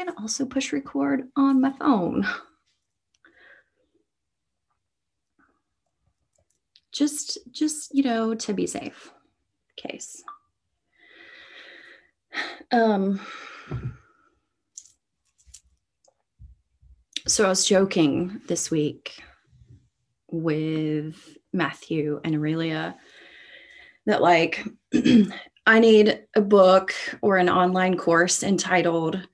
Going to also push record on my phone. Just, just, you know, to be safe case. Um, so I was joking this week with Matthew and Aurelia that like I need a book or an online course entitled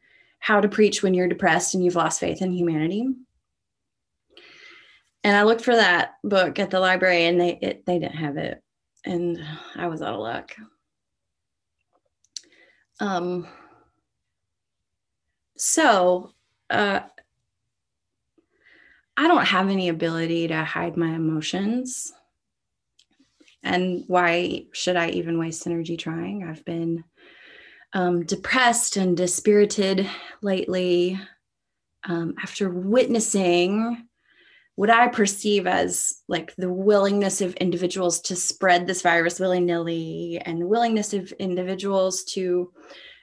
How to Preach When You're Depressed and You've Lost Faith in Humanity. And I looked for that book at the library and they it, they didn't have it. And I was out of luck. Um so uh I don't have any ability to hide my emotions. And why should I even waste energy trying? I've been um, depressed and dispirited lately um, after witnessing what I perceive as like the willingness of individuals to spread this virus willy nilly and the willingness of individuals to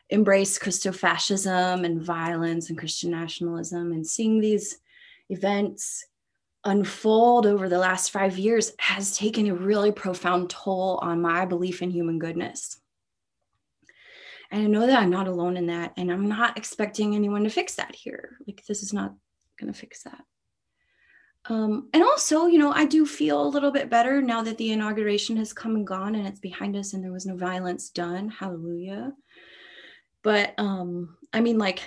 embrace Christofascism and violence and Christian nationalism and seeing these events unfold over the last five years has taken a really profound toll on my belief in human goodness. And I know that I'm not alone in that. And I'm not expecting anyone to fix that here. Like, this is not going to fix that. Um, and also, you know, I do feel a little bit better now that the inauguration has come and gone and it's behind us and there was no violence done. Hallelujah. But um, I mean, like,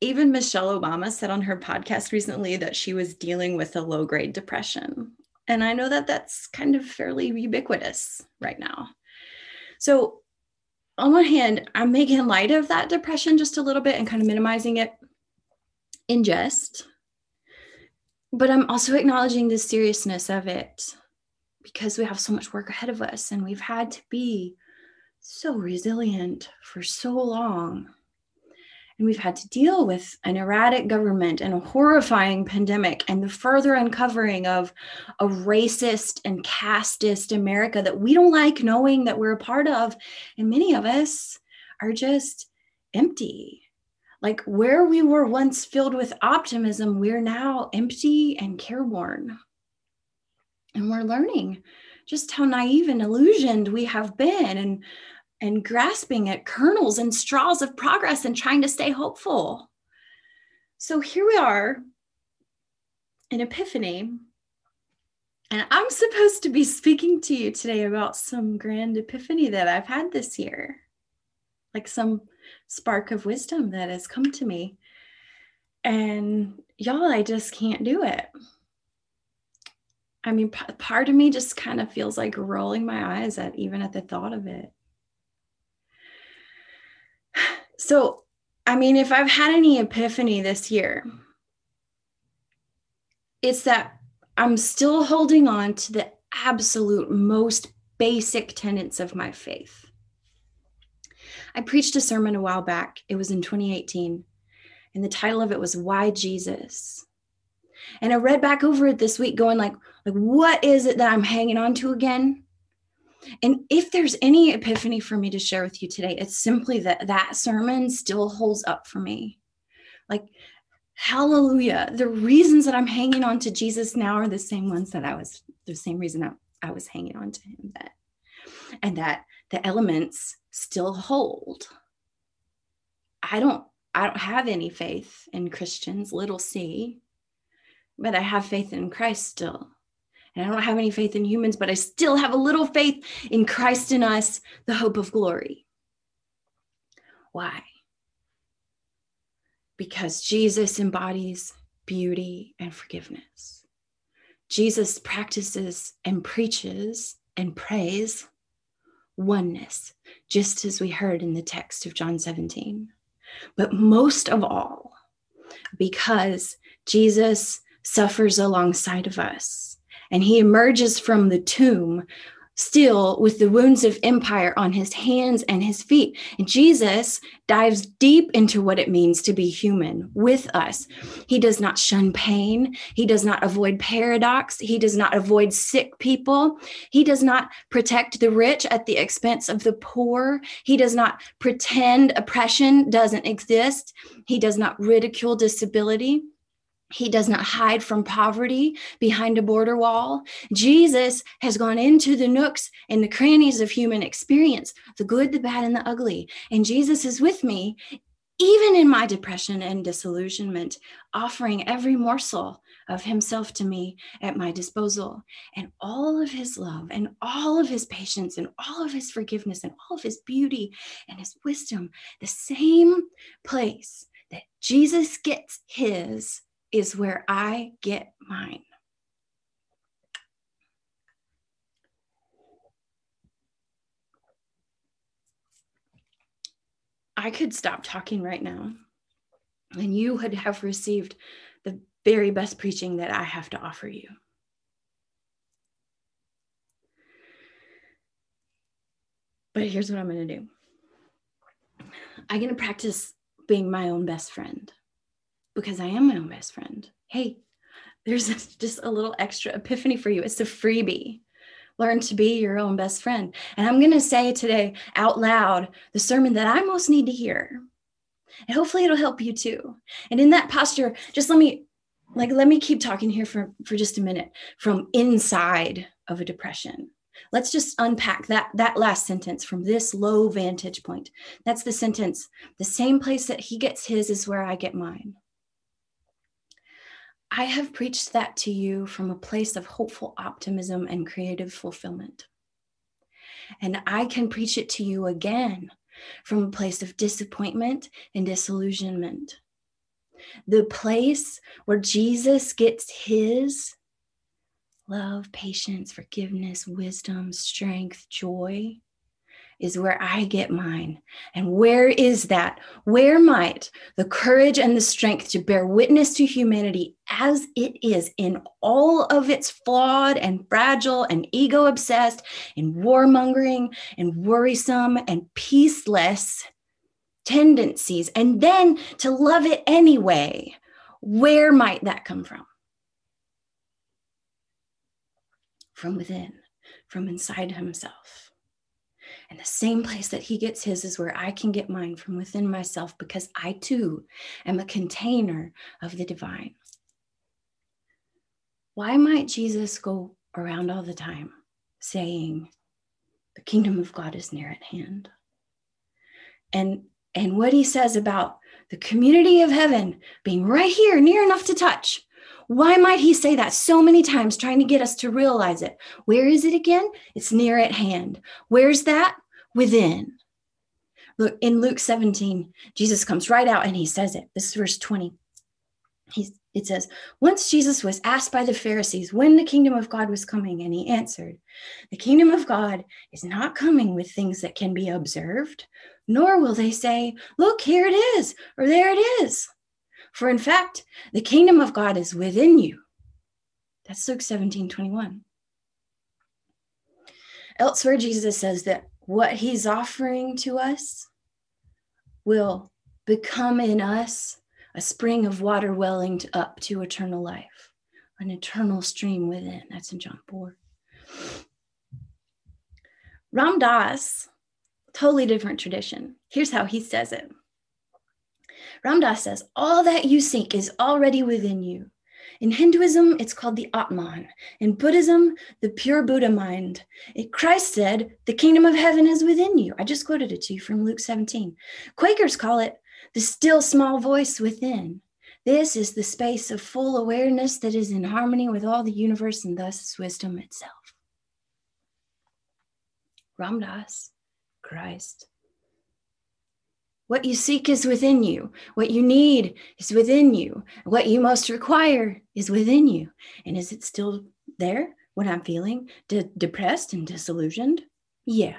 even Michelle Obama said on her podcast recently that she was dealing with a low grade depression. And I know that that's kind of fairly ubiquitous right now. So, on one hand, I'm making light of that depression just a little bit and kind of minimizing it in jest. But I'm also acknowledging the seriousness of it because we have so much work ahead of us and we've had to be so resilient for so long and we've had to deal with an erratic government and a horrifying pandemic and the further uncovering of a racist and casteist America that we don't like knowing that we're a part of. And many of us are just empty. Like where we were once filled with optimism, we're now empty and careworn. And we're learning just how naive and illusioned we have been. And and grasping at kernels and straws of progress and trying to stay hopeful. So here we are in Epiphany. And I'm supposed to be speaking to you today about some grand epiphany that I've had this year, like some spark of wisdom that has come to me. And y'all, I just can't do it. I mean, p- part of me just kind of feels like rolling my eyes at even at the thought of it. So, I mean, if I've had any epiphany this year, it's that I'm still holding on to the absolute most basic tenets of my faith. I preached a sermon a while back. It was in 2018. And the title of it was Why Jesus? And I read back over it this week going like like what is it that I'm hanging on to again? And if there's any epiphany for me to share with you today, it's simply that that sermon still holds up for me. Like, hallelujah. The reasons that I'm hanging on to Jesus now are the same ones that I was, the same reason I, I was hanging on to him then. And that the elements still hold. I don't, I don't have any faith in Christians, little c, but I have faith in Christ still. And I don't have any faith in humans, but I still have a little faith in Christ in us, the hope of glory. Why? Because Jesus embodies beauty and forgiveness. Jesus practices and preaches and prays oneness, just as we heard in the text of John 17. But most of all, because Jesus suffers alongside of us and he emerges from the tomb still with the wounds of empire on his hands and his feet. And Jesus dives deep into what it means to be human with us. He does not shun pain. He does not avoid paradox. He does not avoid sick people. He does not protect the rich at the expense of the poor. He does not pretend oppression doesn't exist. He does not ridicule disability. He does not hide from poverty behind a border wall. Jesus has gone into the nooks and the crannies of human experience, the good, the bad, and the ugly. And Jesus is with me, even in my depression and disillusionment, offering every morsel of himself to me at my disposal. And all of his love, and all of his patience, and all of his forgiveness, and all of his beauty and his wisdom, the same place that Jesus gets his is where I get mine. I could stop talking right now, and you would have received the very best preaching that I have to offer you. But here's what I'm going to do I'm going to practice being my own best friend because I am my own best friend. Hey, there's just a little extra epiphany for you. It's a freebie. Learn to be your own best friend. And I'm going to say today out loud the sermon that I most need to hear. And hopefully it'll help you too. And in that posture, just let me like let me keep talking here for for just a minute from inside of a depression let's just unpack that that last sentence from this low vantage point that's the sentence the same place that he gets his is where i get mine I have preached that to you from a place of hopeful optimism and creative fulfillment. And I can preach it to you again from a place of disappointment and disillusionment. The place where Jesus gets his love, patience, forgiveness, wisdom, strength, joy is where I get mine. And where is that? Where might the courage and the strength to bear witness to humanity as it is in all of its flawed and fragile and ego obsessed and warmongering and worrisome and peaceless tendencies, and then to love it anyway? Where might that come from? From within, from inside himself. And the same place that he gets his is where I can get mine from within myself because I too am a container of the divine. Why might Jesus go around all the time saying, the kingdom of God is near at hand? And, and what he says about the community of heaven being right here, near enough to touch. Why might he say that so many times, trying to get us to realize it? Where is it again? It's near at hand. Where's that? Within. Look, in Luke 17, Jesus comes right out and he says it. This is verse 20. He's, it says, Once Jesus was asked by the Pharisees when the kingdom of God was coming, and he answered, The kingdom of God is not coming with things that can be observed, nor will they say, Look, here it is, or there it is. For in fact, the kingdom of God is within you. That's Luke 17 21. Elsewhere, Jesus says that what he's offering to us will become in us a spring of water welling up to eternal life, an eternal stream within. That's in John 4. Ram Dass, totally different tradition. Here's how he says it Ram Dass says, All that you seek is already within you. In Hinduism, it's called the Atman. In Buddhism, the pure Buddha mind. It, Christ said, The kingdom of heaven is within you. I just quoted it to you from Luke 17. Quakers call it the still small voice within. This is the space of full awareness that is in harmony with all the universe and thus is wisdom itself. Ram Dass, Christ. What you seek is within you. What you need is within you. What you most require is within you. And is it still there when I'm feeling de- depressed and disillusioned? Yeah.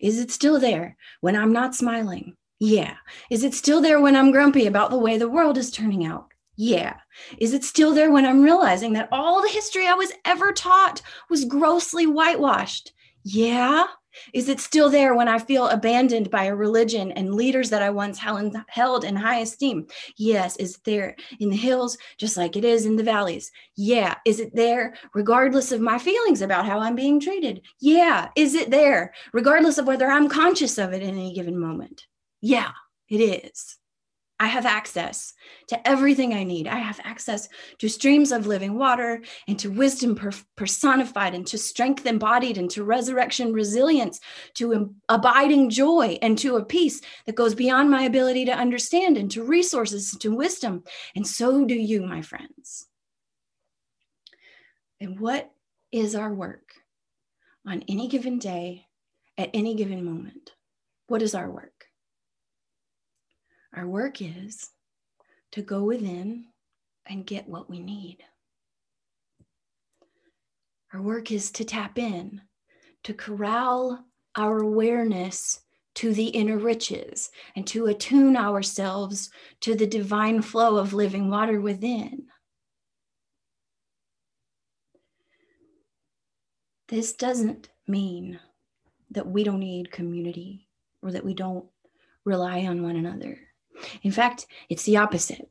Is it still there when I'm not smiling? Yeah. Is it still there when I'm grumpy about the way the world is turning out? Yeah. Is it still there when I'm realizing that all the history I was ever taught was grossly whitewashed? Yeah. Is it still there when I feel abandoned by a religion and leaders that I once held in high esteem? Yes. Is it there in the hills, just like it is in the valleys? Yeah. Is it there regardless of my feelings about how I'm being treated? Yeah. Is it there regardless of whether I'm conscious of it in any given moment? Yeah, it is. I have access to everything I need. I have access to streams of living water and to wisdom per- personified and to strength embodied and to resurrection resilience, to Im- abiding joy and to a peace that goes beyond my ability to understand and to resources to wisdom. And so do you, my friends. And what is our work on any given day at any given moment? What is our work? Our work is to go within and get what we need. Our work is to tap in, to corral our awareness to the inner riches and to attune ourselves to the divine flow of living water within. This doesn't mean that we don't need community or that we don't rely on one another. In fact, it's the opposite.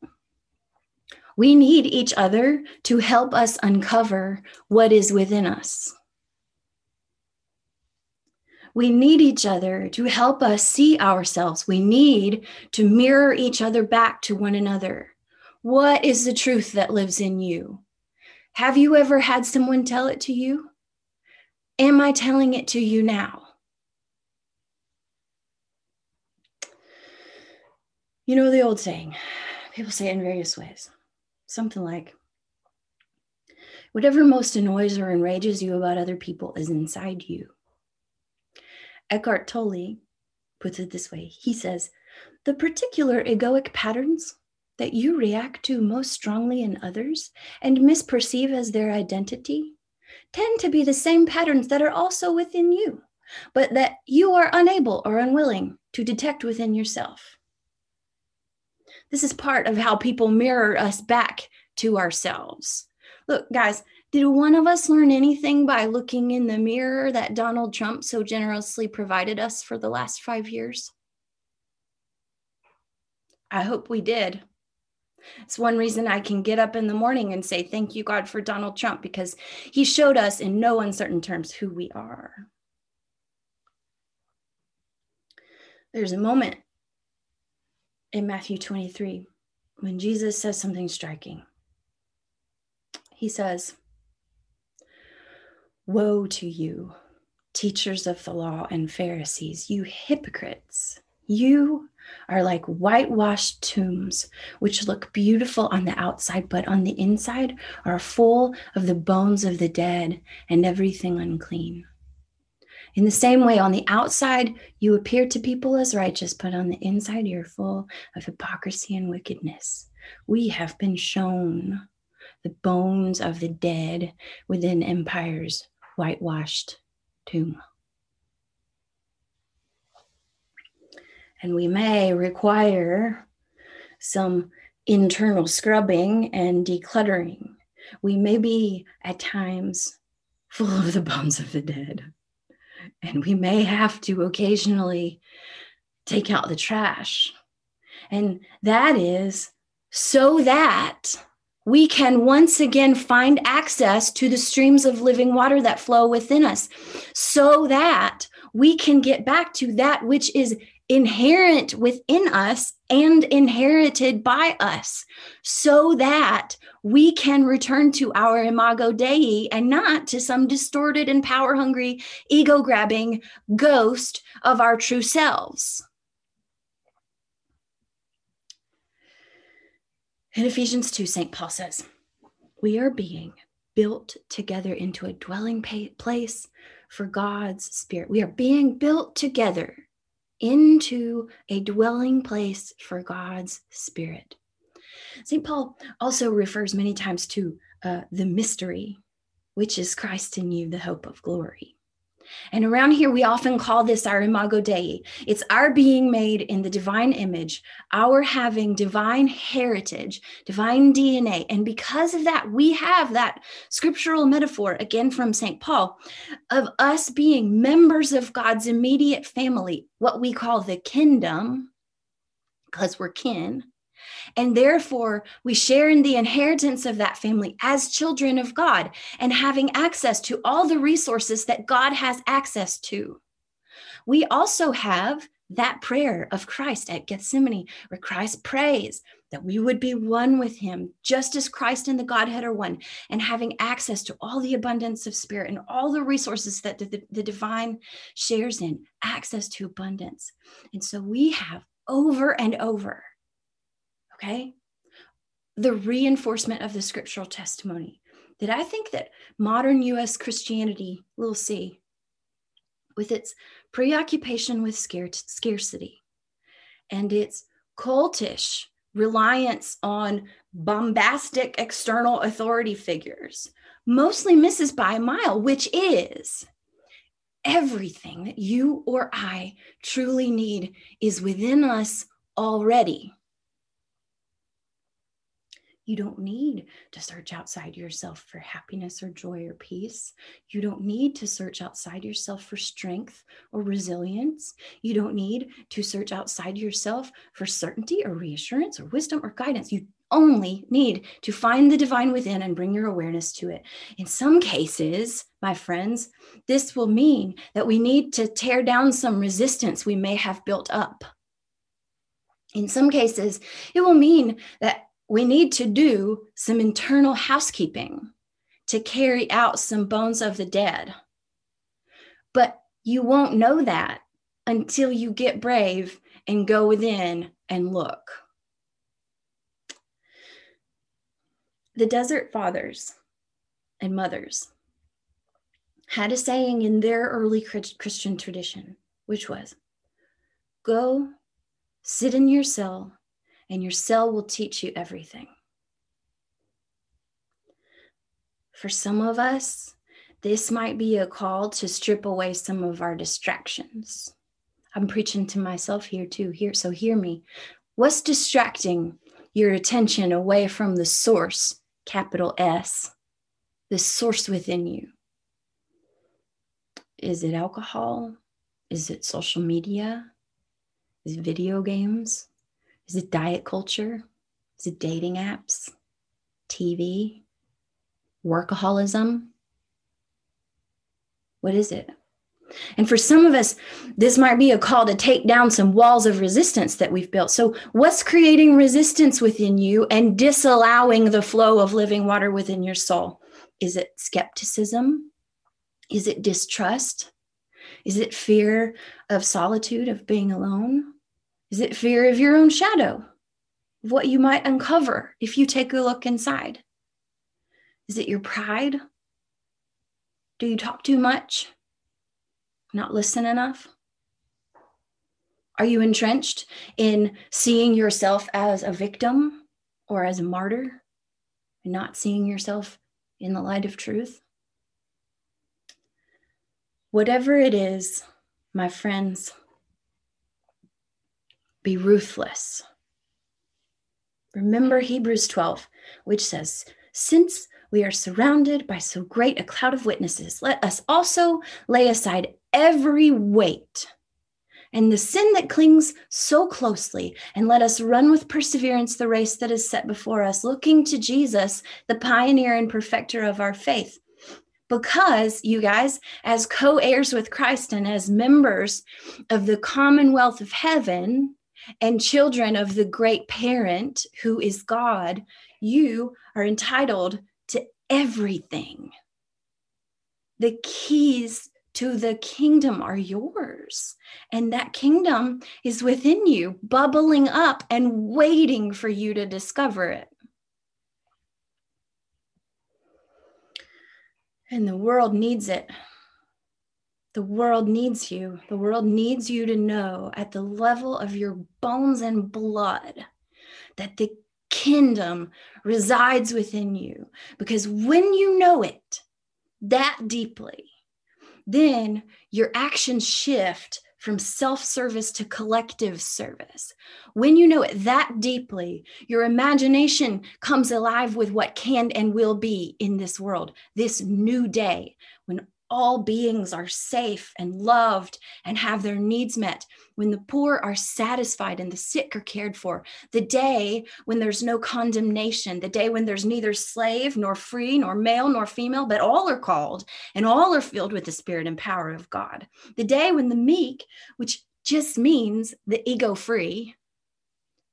We need each other to help us uncover what is within us. We need each other to help us see ourselves. We need to mirror each other back to one another. What is the truth that lives in you? Have you ever had someone tell it to you? Am I telling it to you now? You know the old saying, people say it in various ways. Something like, whatever most annoys or enrages you about other people is inside you. Eckhart Tolle puts it this way he says, the particular egoic patterns that you react to most strongly in others and misperceive as their identity tend to be the same patterns that are also within you, but that you are unable or unwilling to detect within yourself. This is part of how people mirror us back to ourselves. Look, guys, did one of us learn anything by looking in the mirror that Donald Trump so generously provided us for the last five years? I hope we did. It's one reason I can get up in the morning and say, Thank you, God, for Donald Trump, because he showed us in no uncertain terms who we are. There's a moment in Matthew 23 when Jesus says something striking. He says, Woe to you, teachers of the law and Pharisees, you hypocrites! You are like whitewashed tombs, which look beautiful on the outside, but on the inside are full of the bones of the dead and everything unclean. In the same way, on the outside, you appear to people as righteous, but on the inside, you're full of hypocrisy and wickedness. We have been shown the bones of the dead within empire's whitewashed tomb. And we may require some internal scrubbing and decluttering. We may be at times full of the bones of the dead and we may have to occasionally take out the trash. And that is so that we can once again find access to the streams of living water that flow within us, so that we can get back to that which is inherent within us and inherited by us, so that we can return to our imago Dei and not to some distorted and power hungry, ego grabbing ghost of our true selves. In Ephesians 2, St. Paul says, We are being built together into a dwelling place for God's Spirit. We are being built together into a dwelling place for God's Spirit. St. Paul also refers many times to uh, the mystery, which is Christ in you, the hope of glory. And around here, we often call this our imago Dei. It's our being made in the divine image, our having divine heritage, divine DNA. And because of that, we have that scriptural metaphor, again from St. Paul, of us being members of God's immediate family, what we call the kingdom, because we're kin. And therefore, we share in the inheritance of that family as children of God and having access to all the resources that God has access to. We also have that prayer of Christ at Gethsemane, where Christ prays that we would be one with him, just as Christ and the Godhead are one, and having access to all the abundance of spirit and all the resources that the, the divine shares in, access to abundance. And so we have over and over Okay. The reinforcement of the scriptural testimony that I think that modern US Christianity, little c, with its preoccupation with scarcity and its cultish reliance on bombastic external authority figures, mostly misses by a mile, which is everything that you or I truly need is within us already. You don't need to search outside yourself for happiness or joy or peace. You don't need to search outside yourself for strength or resilience. You don't need to search outside yourself for certainty or reassurance or wisdom or guidance. You only need to find the divine within and bring your awareness to it. In some cases, my friends, this will mean that we need to tear down some resistance we may have built up. In some cases, it will mean that we need to do some internal housekeeping to carry out some bones of the dead. But you won't know that until you get brave and go within and look. The desert fathers and mothers had a saying in their early Christian tradition, which was go sit in your cell and your cell will teach you everything. For some of us, this might be a call to strip away some of our distractions. I'm preaching to myself here too. Here, so hear me. What's distracting your attention away from the source, capital S, the source within you? Is it alcohol? Is it social media? Is it video games? Is it diet culture? Is it dating apps? TV? Workaholism? What is it? And for some of us, this might be a call to take down some walls of resistance that we've built. So, what's creating resistance within you and disallowing the flow of living water within your soul? Is it skepticism? Is it distrust? Is it fear of solitude, of being alone? Is it fear of your own shadow, of what you might uncover if you take a look inside? Is it your pride? Do you talk too much? Not listen enough? Are you entrenched in seeing yourself as a victim or as a martyr and not seeing yourself in the light of truth? Whatever it is, my friends, be ruthless. Remember Hebrews 12, which says, Since we are surrounded by so great a cloud of witnesses, let us also lay aside every weight and the sin that clings so closely, and let us run with perseverance the race that is set before us, looking to Jesus, the pioneer and perfecter of our faith. Because, you guys, as co heirs with Christ and as members of the commonwealth of heaven, and children of the great parent who is God, you are entitled to everything. The keys to the kingdom are yours. And that kingdom is within you, bubbling up and waiting for you to discover it. And the world needs it. The world needs you. The world needs you to know at the level of your bones and blood that the kingdom resides within you. Because when you know it that deeply, then your actions shift from self service to collective service. When you know it that deeply, your imagination comes alive with what can and will be in this world, this new day, when all beings are safe and loved and have their needs met, when the poor are satisfied and the sick are cared for, the day when there's no condemnation, the day when there's neither slave nor free nor male nor female, but all are called and all are filled with the spirit and power of God, the day when the meek, which just means the ego free,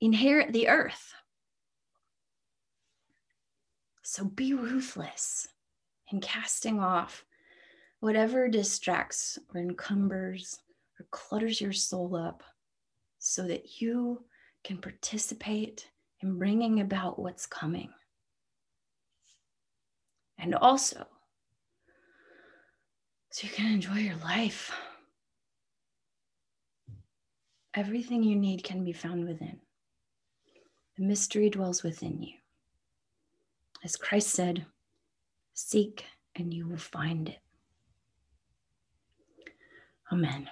inherit the earth. So be ruthless in casting off whatever distracts or encumbers or clutters your soul up so that you can participate in bringing about what's coming. And also, so you can enjoy your life. Everything you need can be found within. The mystery dwells within you. As Christ said, seek and you will find it. Amen.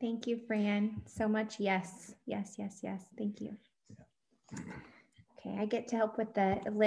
Thank you, Fran. So much yes, yes, yes, yes. Thank you. Okay, I get to help with the